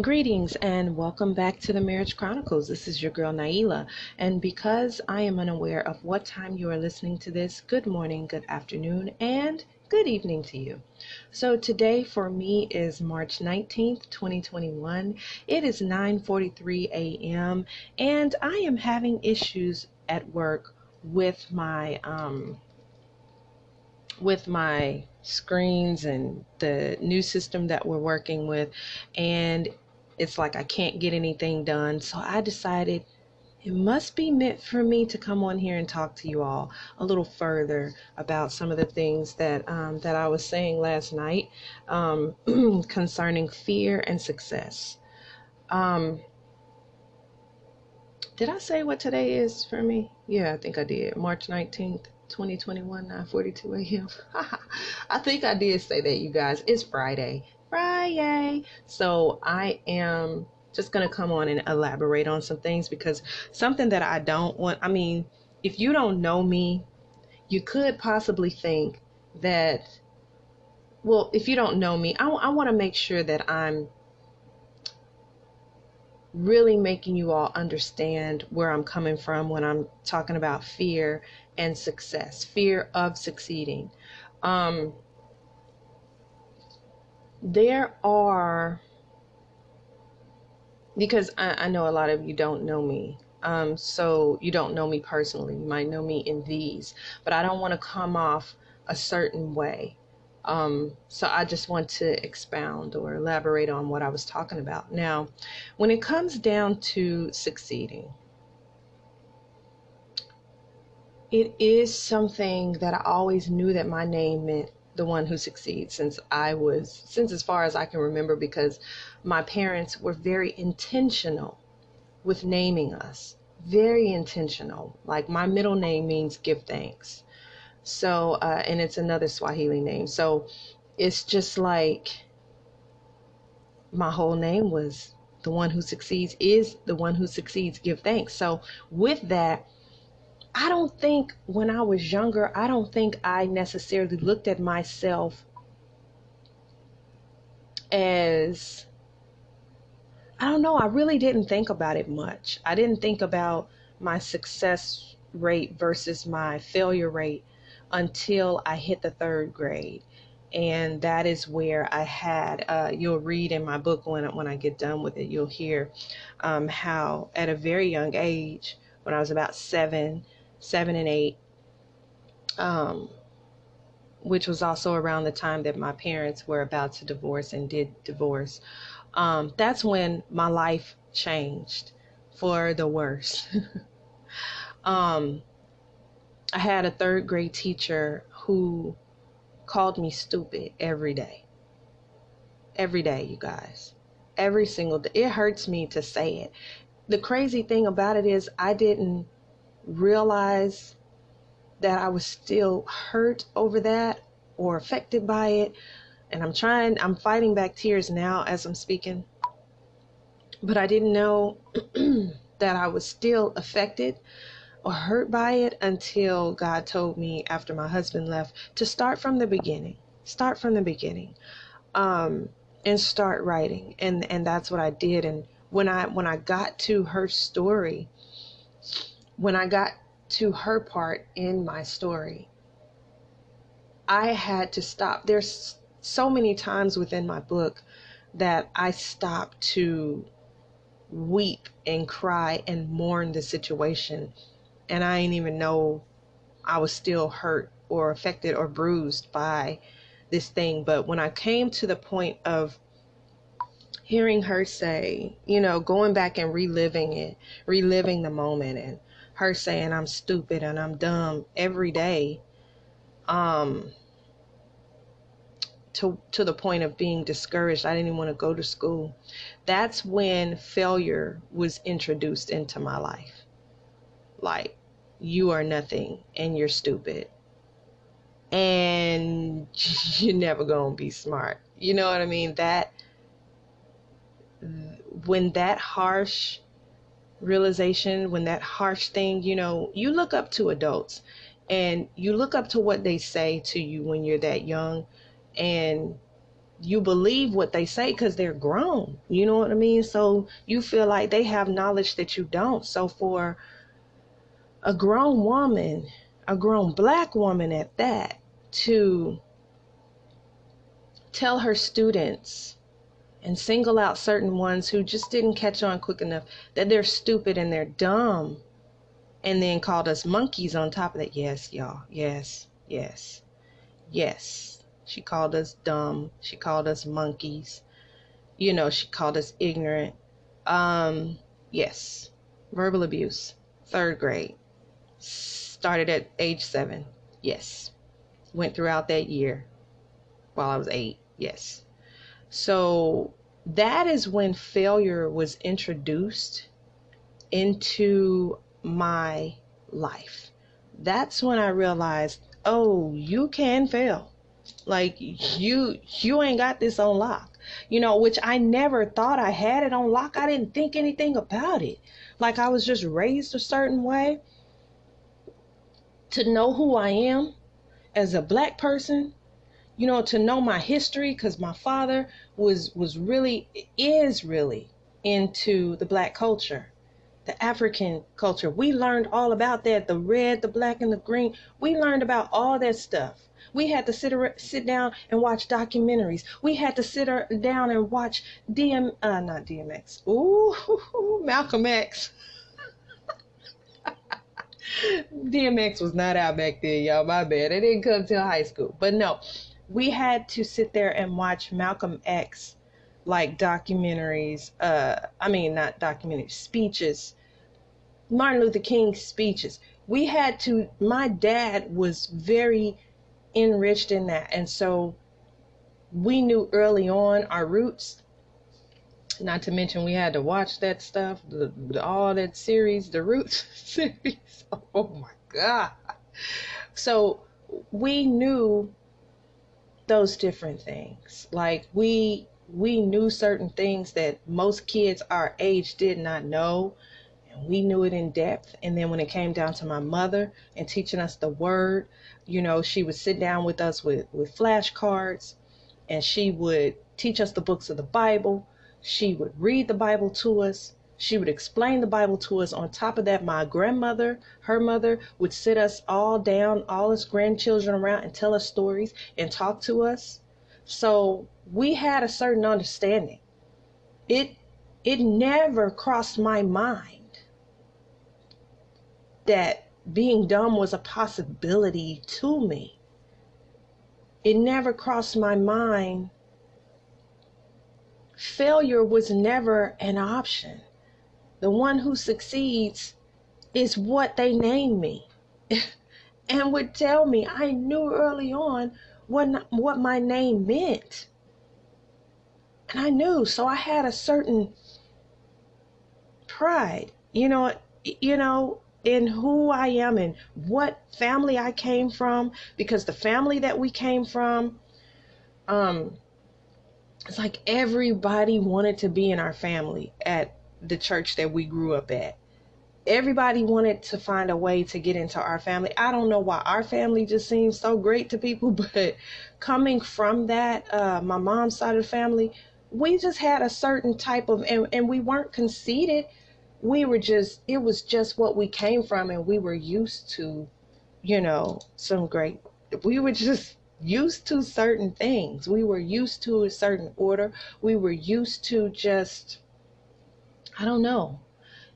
Greetings and welcome back to the Marriage Chronicles. This is your girl Nailah, and because I am unaware of what time you are listening to this, good morning, good afternoon, and good evening to you. So today for me is March 19th, 2021. It is 9:43 a.m. and I am having issues at work with my um with my screens and the new system that we're working with and it's like I can't get anything done. So I decided it must be meant for me to come on here and talk to you all a little further about some of the things that um, that I was saying last night um, concerning fear and success. Um, did I say what today is for me? Yeah, I think I did. March 19th. 2021 9:42 a.m. I think I did say that you guys. It's Friday. Friday. So I am just going to come on and elaborate on some things because something that I don't want, I mean, if you don't know me, you could possibly think that, well, if you don't know me, I, I want to make sure that I'm really making you all understand where I'm coming from when I'm talking about fear and success, fear of succeeding. Um, there are because I, I, know a lot of you don't know me um, so you don't know me personally. You might know me in these but i don't want to come off a certain way. Um, so i just want to expound or elaborate on what i was talking about. Now when it comes down to succeeding it is something that i always knew that my name meant the one who succeeds since I was, since as far as I can remember, because my parents were very intentional with naming us. Very intentional. Like my middle name means give thanks. So, uh, and it's another Swahili name. So it's just like my whole name was the one who succeeds is the one who succeeds. Give thanks. So with that, I don't think when I was younger, I don't think I necessarily looked at myself as I don't know, I really didn't think about it much. I didn't think about my success rate versus my failure rate until I hit the third grade. And that is where I had, uh, you'll read in my book when, when I get done with it, you'll hear um, how at a very young age, when I was about seven, seven and eight, um, which was also around the time that my parents were about to divorce and did divorce. Um, that's when my life changed for the worse. um, I had a third grade teacher who called me stupid every day. Every day, you guys. Every single day. It hurts me to say it. The crazy thing about it is, I didn't realize that I was still hurt over that or affected by it. And I'm trying, I'm fighting back tears now as I'm speaking. But I didn't know that I was still affected or hurt by it until God told me after my husband left to start from the beginning. Start from the beginning. Um, and start writing. And and that's what I did. And when I when I got to her story, when I got to her part in my story, I had to stop. There's so many times within my book that I stopped to weep and cry and mourn the situation. And I didn't even know I was still hurt or affected or bruised by this thing. But when I came to the point of hearing her say, you know, going back and reliving it, reliving the moment and her saying I'm stupid and I'm dumb every day um to to the point of being discouraged. I didn't even want to go to school. That's when failure was introduced into my life. Like you are nothing and you're stupid. And you're never going to be smart. You know what I mean? That when that harsh realization, when that harsh thing, you know, you look up to adults and you look up to what they say to you when you're that young and you believe what they say because they're grown. You know what I mean? So you feel like they have knowledge that you don't. So for a grown woman, a grown black woman at that, to tell her students and single out certain ones who just didn't catch on quick enough that they're stupid and they're dumb and then called us monkeys on top of that. Yes, y'all. Yes, yes, yes. She called us dumb. She called us monkeys. You know, she called us ignorant. Um, yes, verbal abuse, third grade. Started at age seven. Yes. Went throughout that year while I was eight. Yes. So that is when failure was introduced into my life. That's when I realized, oh, you can fail. Like you you ain't got this on lock. You know, which I never thought I had it on lock. I didn't think anything about it. Like I was just raised a certain way to know who I am as a black person, you know, to know my history cuz my father was was really is really into the black culture the African culture. We learned all about that the red, the black, and the green. We learned about all that stuff. We had to sit sit down and watch documentaries. We had to sit down and watch DM, uh, not DMX. Ooh, Malcolm X. DMX was not out back then, y'all. My bad. It didn't come till high school. But no, we had to sit there and watch Malcolm X like documentaries. Uh, I mean, not documentaries, speeches Martin Luther King's speeches. We had to, my dad was very enriched in that. And so we knew early on our roots. Not to mention, we had to watch that stuff, the, the, all that series, the Roots series. Oh my God. So we knew those different things. Like we we knew certain things that most kids our age did not know And we knew it in depth. And then when it came down to my mother and teaching us the word, you know, she would sit down with us with, with flashcards and she would teach us the books of the Bible. She would read the Bible to us. She would explain the Bible to us. On top of that, my grandmother, her mother, would sit us all down, all us grandchildren around, and tell us stories and talk to us. So we had a certain understanding. It it never crossed my mind that being dumb was a possibility to me. It never crossed my mind. Failure was never an option. The one who succeeds is what they name me and would tell me. I knew early on what, what my name meant. And I knew, so I had a certain pride. You know, you know, in who I am and what family I came from because the family that we came from um it's like everybody wanted to be in our family at the church that we grew up at. Everybody wanted to find a way to get into our family. I don't know why our family just seems so great to people, but coming from that, uh, my mom's side of the family, we just had a certain type of, and, and we weren't conceited we were just it was just what we came from and we were used to you know some great we were just used to certain things we were used to a certain order we were used to just i don't know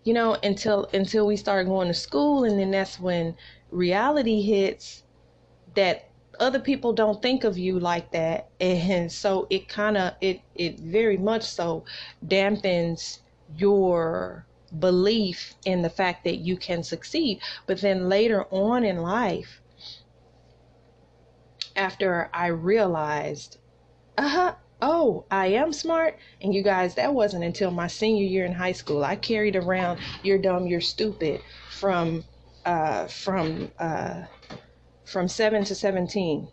you know until until we start going to school and then that's when reality hits that other people don't think of you like that and so it kind of it it very much so dampens your belief in the fact that you can succeed. But then later on in life, after I realized, uh huh, oh, I am smart. And you guys, that wasn't until my senior year in high school. I carried around "You're dumb, you're stupid" from uh, from uh, from seven to seventeen.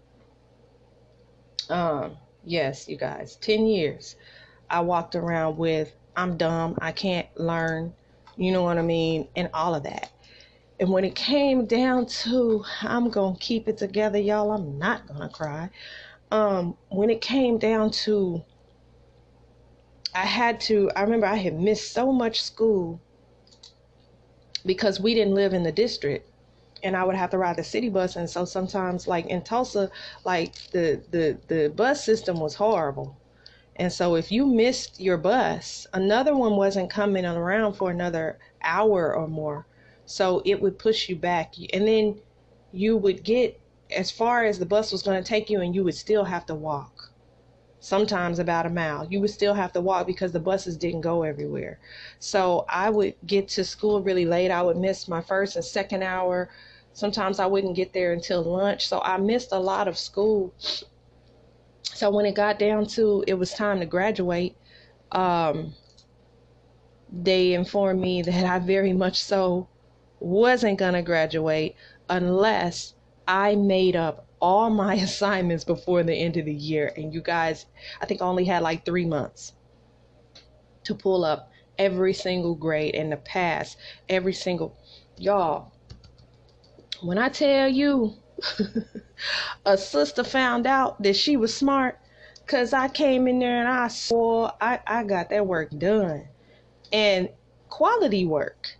Um, yes, you guys, ten years. I walked around with "I'm dumb, I can't learn, you know what I mean, and all of that. And when it came down to, I'm to keep it together, y'all, I'm not to cry. Um, when it came down to, I had to, I remember I had missed so much school because we didn't live in the district and I would have to ride the city bus. And so sometimes like in Tulsa like the the the bus system was horrible. And so if you missed your bus another one wasn't coming around for another hour or more. So it would push you back. And then you would get as far as the bus was going to take you and you would still have to walk sometimes about a mile. You would still have to walk because the buses didn't go everywhere. So I would get to school really late. I would miss my first and second hour. Sometimes I wouldn't get there until lunch. So I missed a lot of school. So when it got down to it was time to graduate, um, they informed me that I very much so wasn't going to graduate unless I made up all my assignments before the end of the year. And you guys, I think I only had like three months to pull up every single grade and to pass every single. Y'all, when I tell you, a sister found out that she was smart because I came in there and I swore I, I got that work done. And quality work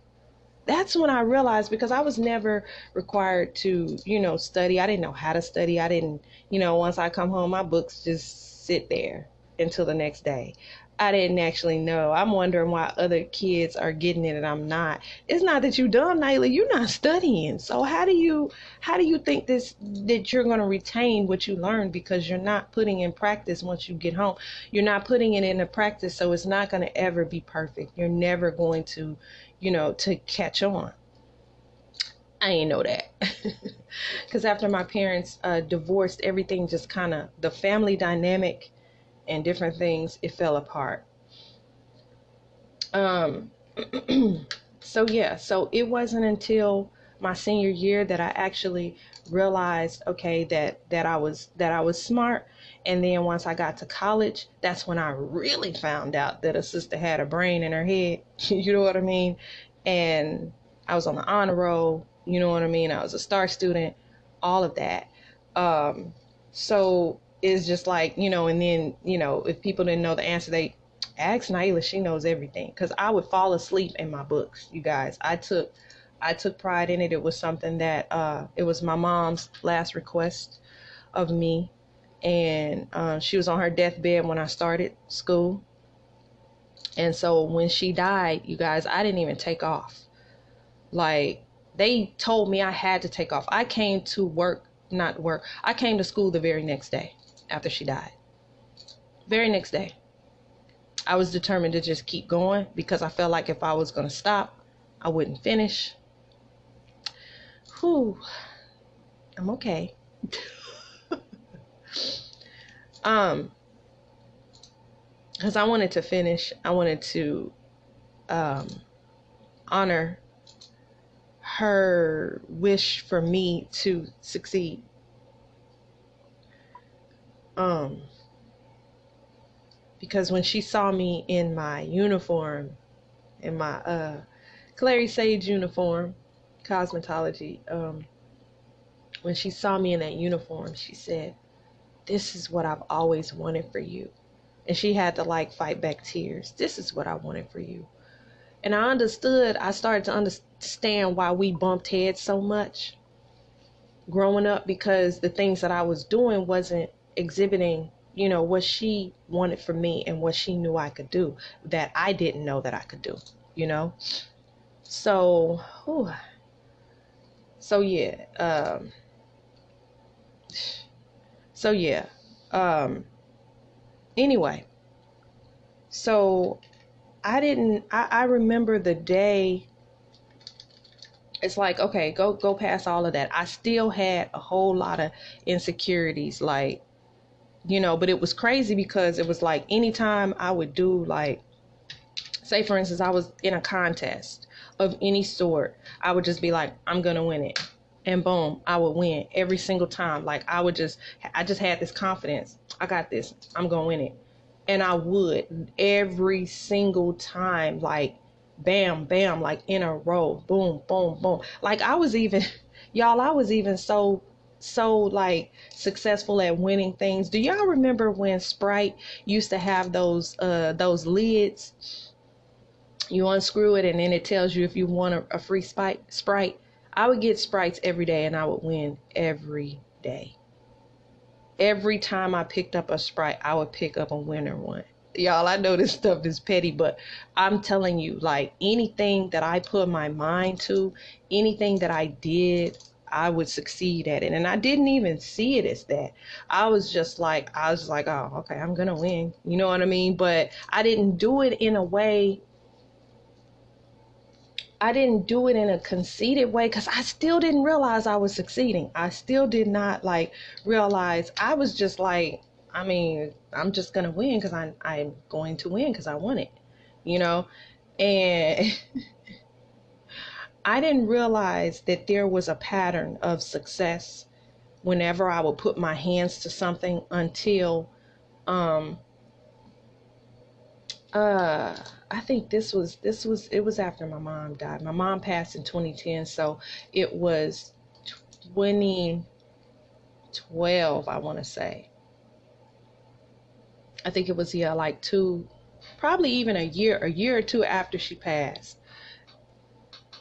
that's when I realized because I was never required to, you know, study. I didn't know how to study. I didn't, you know, once I come home, my books just sit there until the next day. I didn't actually know. I'm wondering why other kids are getting it and I'm not. It's not that you dumb, Nailah. You're not studying. So how do you how do you think this that you're gonna retain what you learned because you're not putting in practice once you get home. You're not putting it into practice, so it's not gonna ever be perfect. You're never going to, you know, to catch on. I ain't know that. Because after my parents uh, divorced, everything just kind of, the family dynamic and different things, it fell apart. Um, so yeah, so it wasn't until my senior year that I actually realized, okay, that, that I was, that I was smart. And then once I got to college, that's when I really found out that a sister had a brain in her head. you know what I mean? And I was on the honor roll. You know what I mean? I was a star student, all of that. Um, so it's just like, you know, and then, you know, if people didn't know the answer, they ask Nailah, she knows everything. Cause I would fall asleep in my books, you guys. I took I took pride in it. It was something that uh, it was my mom's last request of me and um, she was on her deathbed when I started school. And so when she died, you guys, I didn't even take off. Like they told me I had to take off. I came to work, not work. I came to school the very next day after she died. Very next day. I was determined to just keep going because I felt like if I was going to stop, I wouldn't finish. Whew. I'm okay. Um, because I wanted to finish, I wanted to um, honor her wish for me to succeed. Um, because when she saw me in my uniform, in my uh, Clary Sage uniform, cosmetology, um, when she saw me in that uniform, she said, this is what I've always wanted for you. And she had to like fight back tears. This is what I wanted for you. And I understood, I started to understand why we bumped heads so much growing up because the things that I was doing wasn't exhibiting, you know, what she wanted for me and what she knew I could do that I didn't know that I could do, you know? So, whew. so yeah, um, so yeah. Um anyway. So I didn't I, I remember the day it's like okay go go past all of that i still had a whole lot of insecurities like you know but it was crazy because it was like anytime i would do like say for instance i was in a contest of any sort i would just be like i'm gonna win it and boom, I would win every single time. Like I would just, I just had this confidence. I got this. I'm gonna win it, and I would every single time. Like, bam, bam, like in a row, boom, boom, boom. Like I was even, y'all, I was even so so like successful at winning things. Do y'all remember when Sprite used to have those uh those lids? You unscrew it and then it tells you if you want a, a free Sprite. Sprite. I would get Sprites every day and I would win every day. Every time I picked up a Sprite, I would pick up a winner one y'all i know this stuff is petty but i'm telling you like anything that i put my mind to anything that i did i would succeed at it. And i didn't even see it as that. I was just like i was like oh okay i'm gonna win. You know what i mean? But i didn't do it in a way I didn't do it in a conceited way because I still didn't realize I was succeeding. I still did not like realize I was just like, I mean, I'm just gonna win because I'm I'm going to win because I want it, you know, and I didn't realize that there was a pattern of success whenever I would put my hands to something until um uh I think this was this was it was after my mom died. My mom passed in 2010, so it was 2012, I want to say. I think it was yeah, like two, probably even a year, a year or two after she passed.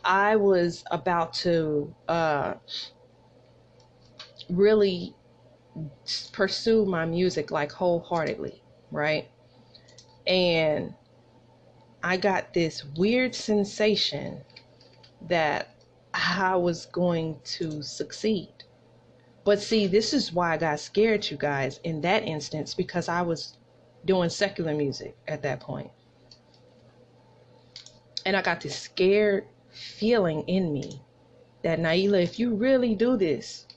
I was about to uh, really pursue my music like wholeheartedly, right? And I got this weird sensation that I was going to succeed. But see, this is why I got scared, you guys, in that instance, because I was doing secular music at that point. And I got this scared feeling in me that Nailah, if you really do this,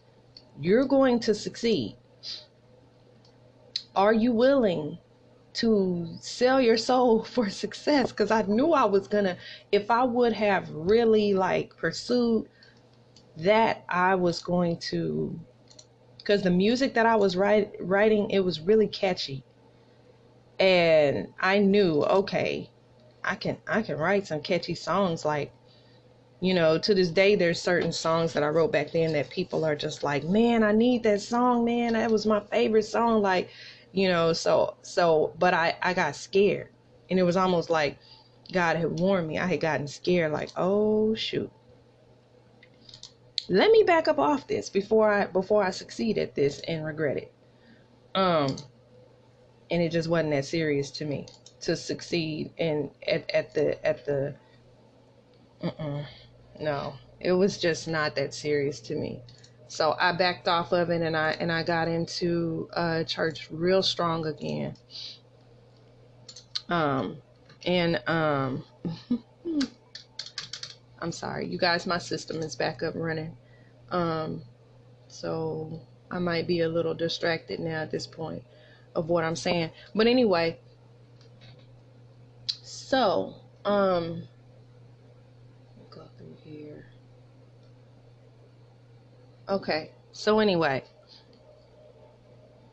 you're going to succeed. Are you willing to sell your soul for success? Because I knew I was gonna, if I would have really like pursued that, I was going to, because the music that I was write, writing, it was really catchy and I knew, okay, I can I can write some catchy songs like you know, to this day there's certain songs that I wrote back then that people are just like, "Man, I need that song, man. That was my favorite song." Like, you know, so so but I I got scared. And it was almost like God had warned me. I had gotten scared like, "Oh, shoot." Let me back up off this before I before I succeed at this and regret it. Um and it just wasn't that serious to me to succeed and at, at the at the no it was just not that serious to me. So i backed off of it and i and i got into uh church real strong again. Um and um i'm sorry you guys my system is back up running. Um so i might be a little distracted now at this point of what I'm saying. But anyway, so um go through here. Okay. So anyway,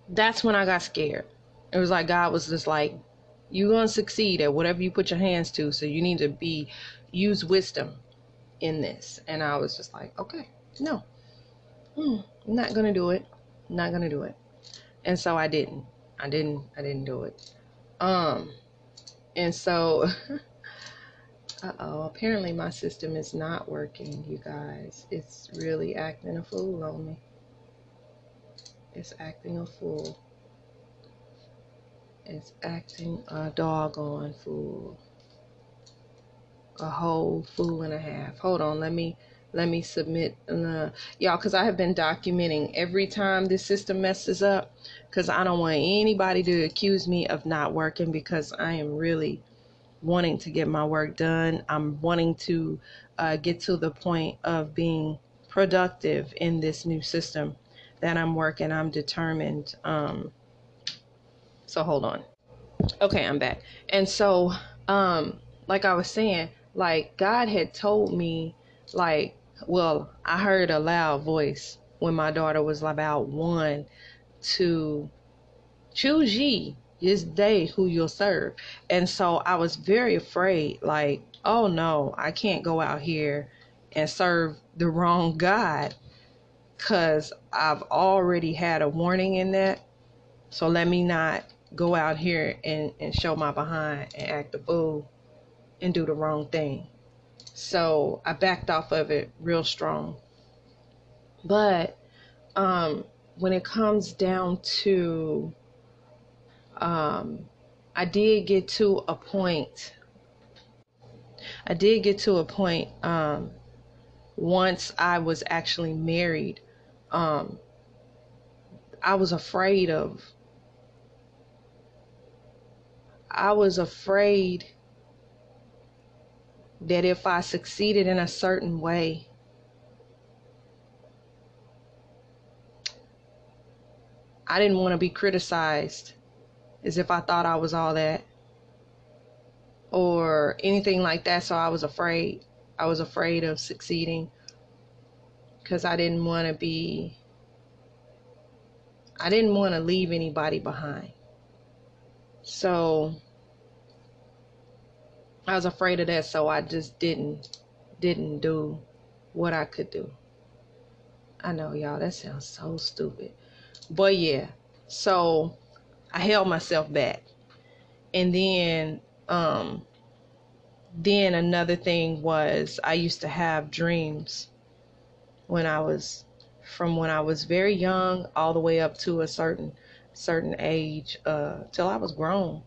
that's when I got scared. It was like God was just like, you're gonna succeed at whatever you put your hands to, so you need to be use wisdom in this. And I was just like, okay, no. Hmm, I'm not gonna do it. I'm not gonna do it. And so I didn't. I didn't I didn't do it. Um and so uh-oh, apparently my system is not working, you guys. It's really acting a fool on me. It's acting a fool. It's acting a doggone fool. A whole fool and a half. Hold on, let me let me submit uh, y'all because i have been documenting every time this system messes up because i don't want anybody to accuse me of not working because i am really wanting to get my work done. I'm wanting to uh, get to the point of being productive in this new system that i'm working. I'm determined um, so hold on. Okay i'm back. And so um, like i was saying like god had told me like well, I heard a loud voice when my daughter was about one to choose ye this day who you'll serve. And so I was very afraid, like, oh no, I can't go out here and serve the wrong God. because I've already had a warning in that. So let me not go out here and, and show my behind and act a fool and do the wrong thing. So I backed off of it real strong. But um, when it comes down to, um, I did get to a point. I did get to a point um, once I was actually married. Um, I was afraid of. I was afraid that if I succeeded in a certain way, I didn't want to be criticized as if I thought I was all that or anything like that. So I was afraid. I was afraid of succeeding because I didn't want to be, I didn't want to leave anybody behind. So I was afraid of that. So I just didn't, didn't do what I could do. I know, y'all, that sounds so stupid. But yeah, so I held myself back. And then um then another thing was I used to have dreams when I was from when I was very young all the way up to a certain certain age uh till I was grown.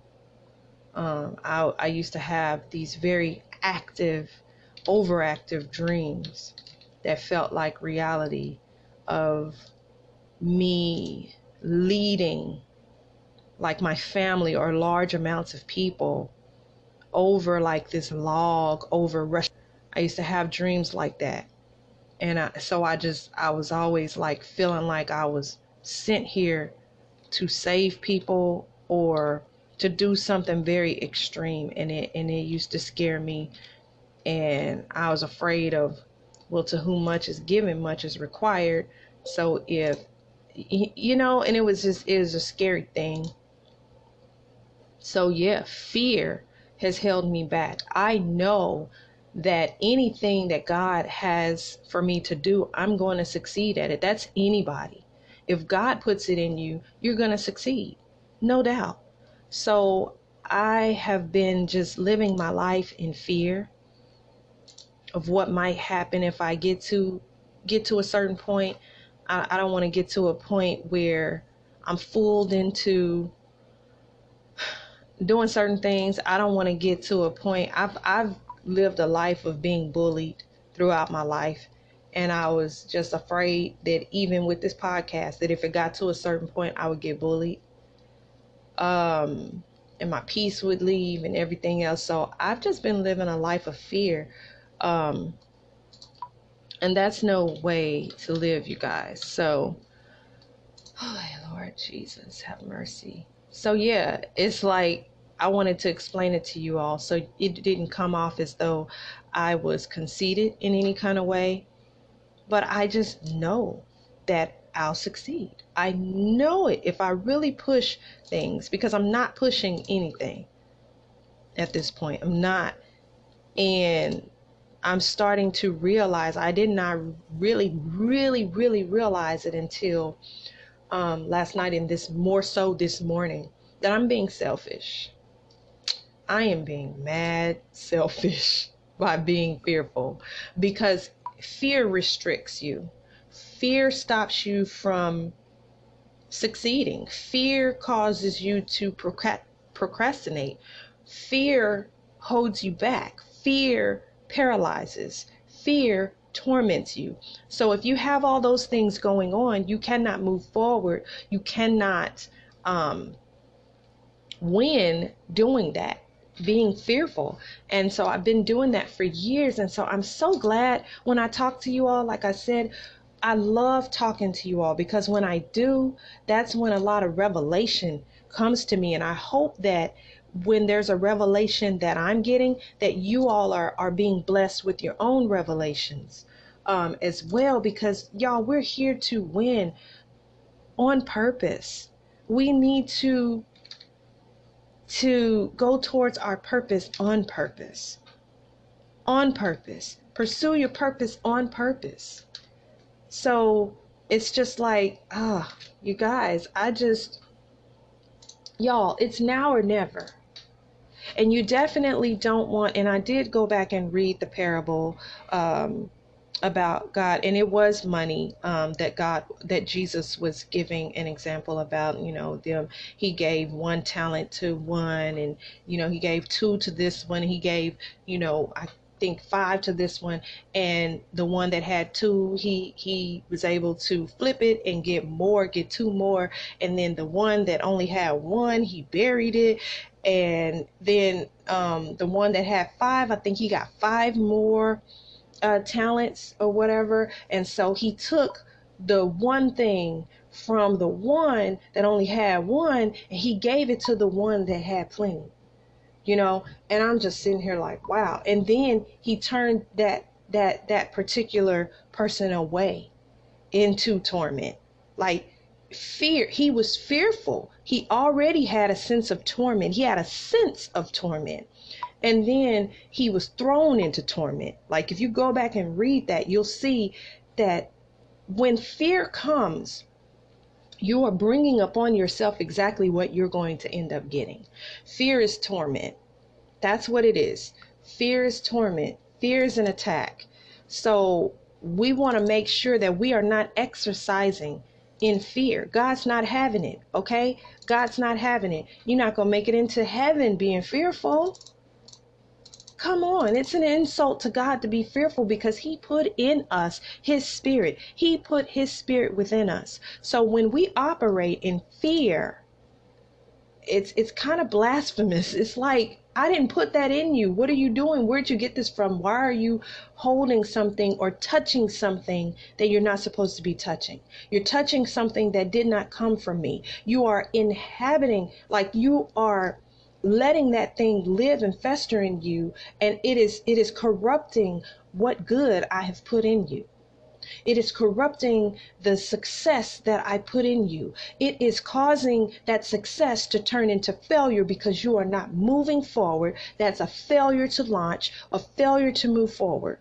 Um I I used to have these very active overactive dreams that felt like reality of me leading like my family or large amounts of people over like this log over rush i used to have dreams like that. And I, so i just i was always like feeling like i was sent here to save people or to do something very extreme. And it and it used to scare me. And i was afraid of well to whom much is given much is required. So if you know, and it was just it was a scary thing. So yeah, fear has held me back. I know that anything that God has for me to do, I'm going to succeed at it. That's anybody. If God puts it in you, you're going to succeed. No doubt. So I have been just living my life in fear of what might happen if I get to get to a certain point I, I don't want to get to a point where I'm fooled into doing certain things. I don't want to get to a point. I've I've lived a life of being bullied throughout my life, and I was just afraid that even with this podcast, that if it got to a certain point, I would get bullied. Um, and my peace would leave and everything else. So I've just been living a life of fear. Um, and that's no way to live, you guys. So, oh, Lord Jesus, have mercy. So, yeah, it's like I wanted to explain it to you all so it didn't come off as though I was conceited in any kind of way. But I just know that I'll succeed. I know it if I really push things because I'm not pushing anything at this point. I'm not. And I'm starting to realize I did not really, really, really realize it until um, last night and this more so this morning that I'm being selfish. I am being mad selfish by being fearful because fear restricts you. Fear stops you from succeeding. Fear causes you to procrastinate. Fear holds you back. Fear paralyzes. Fear torments you. So if you have all those things going on, you cannot move forward. You cannot um, win doing that being fearful. And so I've been doing that for years. And so I'm so glad when I talk to you all, like I said, I love talking to you all because when I do, that's when a lot of revelation comes to me. And I hope that when there's a revelation that I'm getting, that you all are, are being blessed with your own revelations um, as well, because y'all, we're here to win on purpose. We need to to go towards our purpose on purpose. On purpose. Pursue your purpose on purpose. So it's just like, ah, oh, you guys, I just, y'all, it's now or never. And you definitely don't want, and I did go back and read the parable um, about God, and it was money um, that God, that Jesus was giving an example about. You know, them. He gave one talent to one, and you know, he gave two to this one. He gave, you know, I think five to this one and the one that had two he he was able to flip it and get more get two more and then the one that only had one he buried it and then um, the one that had five i think he got five more uh, talents or whatever. And so he took the one thing from the one that only had one and he gave it to the one that had plenty you know? And i'm just sitting here like wow. And then he turned that that that particular person away into torment. Like fear he was fearful he already had a sense of torment he had a sense of torment and then he was thrown into torment like if you go back and read that you'll see that when fear comes you are bringing upon yourself exactly what you're going to end up getting. Fear is torment. That's what it is. Fear is torment. Fear is an attack. So we want to make sure that we are not exercising in fear. God's not having it, okay? God's not having it. You're not going to make it into heaven being fearful. Come on, it's an insult to God to be fearful because He put in us His Spirit. He put His Spirit within us. So when we operate in fear, it's it's kind of blasphemous. It's like I didn't put that in you. What are you doing? Where'd you get this from? Why are you holding something or touching something that you're not supposed to be touching? You're touching something that did not come from me. You are inhabiting, like you are letting that thing live and fester in you and it is it is corrupting what good I have put in you. It is corrupting the success that I put in you. It is causing that success to turn into failure because you are not moving forward. That's a failure to launch, a failure to move forward.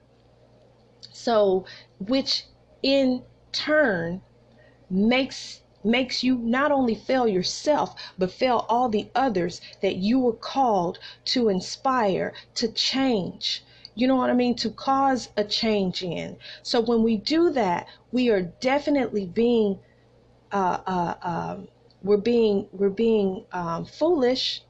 So, which in turn makes makes you not only fail yourself, but fail all the others that you were called to inspire, to change. You know what I mean? To cause a change in. So when we do that, we are definitely being, uh, uh, um, we're being, we're being um, foolish,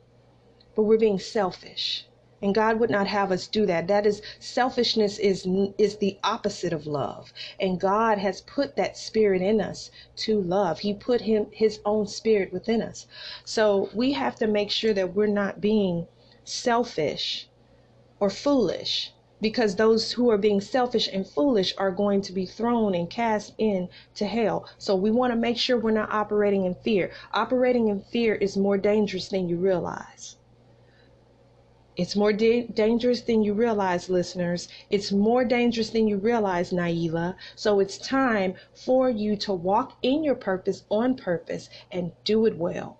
but we're being selfish and God would not have us do that. That is selfishness is is the opposite of love. And God has put that spirit in us to love. He put him his own spirit within us. So we have to make sure that we're not being selfish or foolish because those who are being selfish and foolish are going to be thrown and cast into hell. So we want to make sure we're not operating in fear. Operating in fear is more dangerous than you realize. It's more da- dangerous than you realize, listeners. It's more dangerous than you realize, Nailah. So it's time for you to walk in your purpose on purpose and do it well.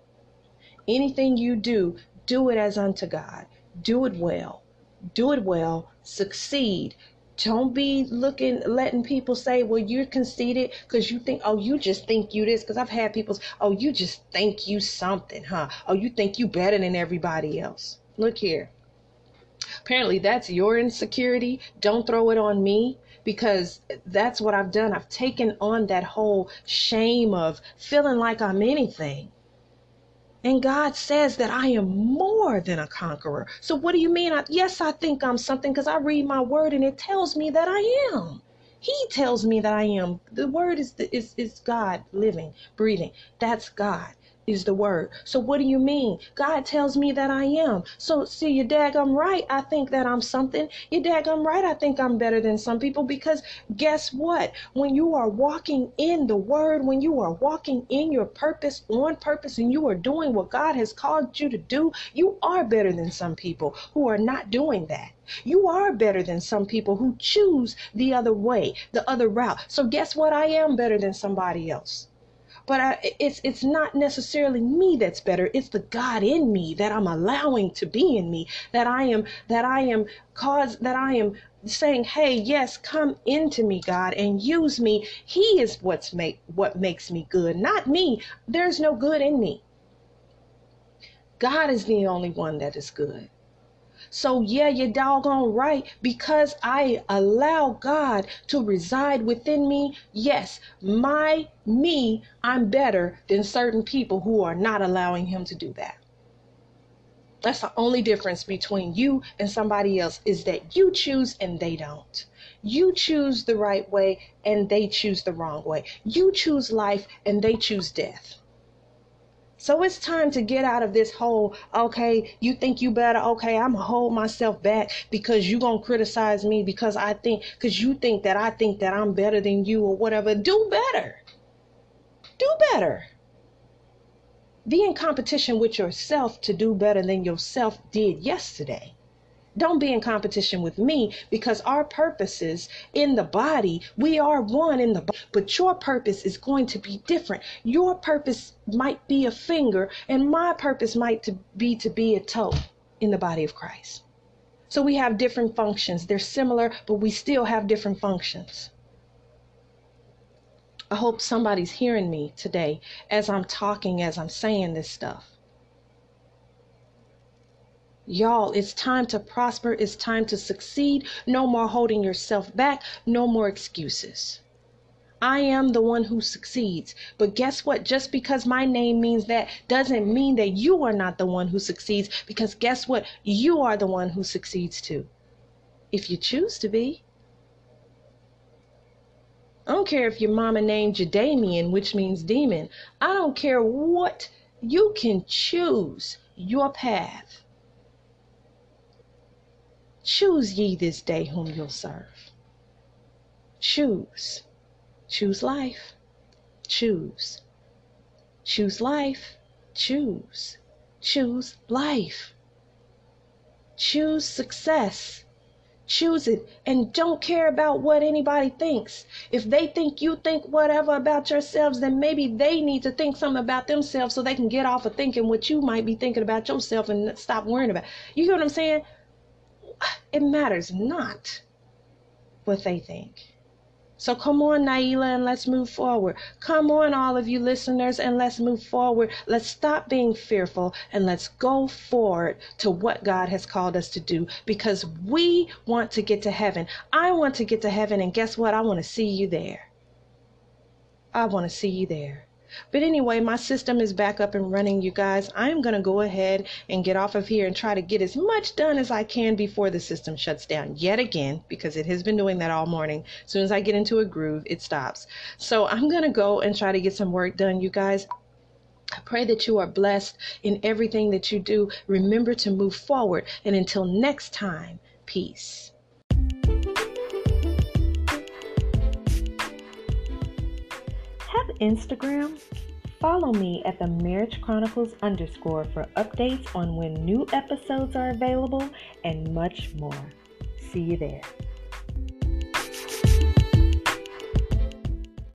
Anything you do, do it as unto God. Do it well. Do it well. Succeed. Don't be looking, letting people say, well, you're conceited because you think, oh, you just think you this. Because I've had people, oh, you just think you something, huh? Oh, you think you better than everybody else. Look here. Apparently, that's your insecurity. Don't throw it on me because that's what I've done. I've taken on that whole shame of feeling like I'm anything. And God says that I am more than a conqueror. So, what do you mean? I, yes, I think I'm something because I read my word and it tells me that I am. He tells me that I am. The word is, the, is, is God living, breathing. That's God is the word. So what do you mean? God tells me that I am. So see, your dad, I'm right. I think that I'm something. Your dad, I'm right. I think I'm better than some people because guess what? When you are walking in the word, when you are walking in your purpose on purpose and you are doing what God has called you to do, you are better than some people who are not doing that. You are better than some people who choose the other way, the other route. So guess what? I am better than somebody else. But I, it's it's not necessarily me that's better. It's the god in me that i'm allowing to be in me that i am that i am cause that i am saying hey yes come into me god and use me. He is what's make what makes me good not me. There's no good in me. God is the only one that is good so, yeah, you're doggone right. Because I allow God to reside within me, yes, my me, I'm better than certain people who are not allowing Him to do that. That's the only difference between you and somebody else is that you choose and they don't. You choose the right way and they choose the wrong way. You choose life and they choose death. So it's time to get out of this whole, okay, you think you better, okay, I'm gonna hold myself back because you gonna criticize me because I think, because you think that I think that I'm better than you or whatever. Do better. Do better. Be in competition with yourself to do better than yourself did yesterday. Don't be in competition with me because our purposes in the body, we are one in the body, but your purpose is going to be different. Your purpose might be a finger, and my purpose might to be to be a toe in the body of Christ. So we have different functions. They're similar, but we still have different functions. I hope somebody's hearing me today as I'm talking, as I'm saying this stuff. Y'all, it's time to prosper. It's time to succeed. No more holding yourself back. No more excuses. I am the one who succeeds. But guess what? Just because my name means that doesn't mean that you are not the one who succeeds. Because guess what? You are the one who succeeds too. If you choose to be. I don't care if your mama named you Damien, which means demon. I don't care what. You can choose your path. Choose ye this day whom you'll serve. Choose. Choose life. Choose. Choose life. Choose. Choose life. Choose success. Choose it and don't care about what anybody thinks. If they think you think whatever about yourselves, then maybe they need to think something about themselves so they can get off of thinking what you might be thinking about yourself and stop worrying about. You get what I'm saying? It matters not what they think. So come on, Nailah, and let's move forward. Come on, all of you listeners, and let's move forward. Let's stop being fearful and let's go forward to what God has called us to do because we want to get to heaven. I want to get to heaven, and guess what? I want to see you there. I want to see you there. But anyway, my system is back up and running, you guys. I'm going to go ahead and get off of here and try to get as much done as I can before the system shuts down yet again because it has been doing that all morning. As soon as I get into a groove, it stops. So I'm going to go and try to get some work done, you guys. I pray that you are blessed in everything that you do. Remember to move forward. And until next time, peace. Have Instagram? Follow me at the Marriage Chronicles underscore for updates on when new episodes are available and much more. See you there.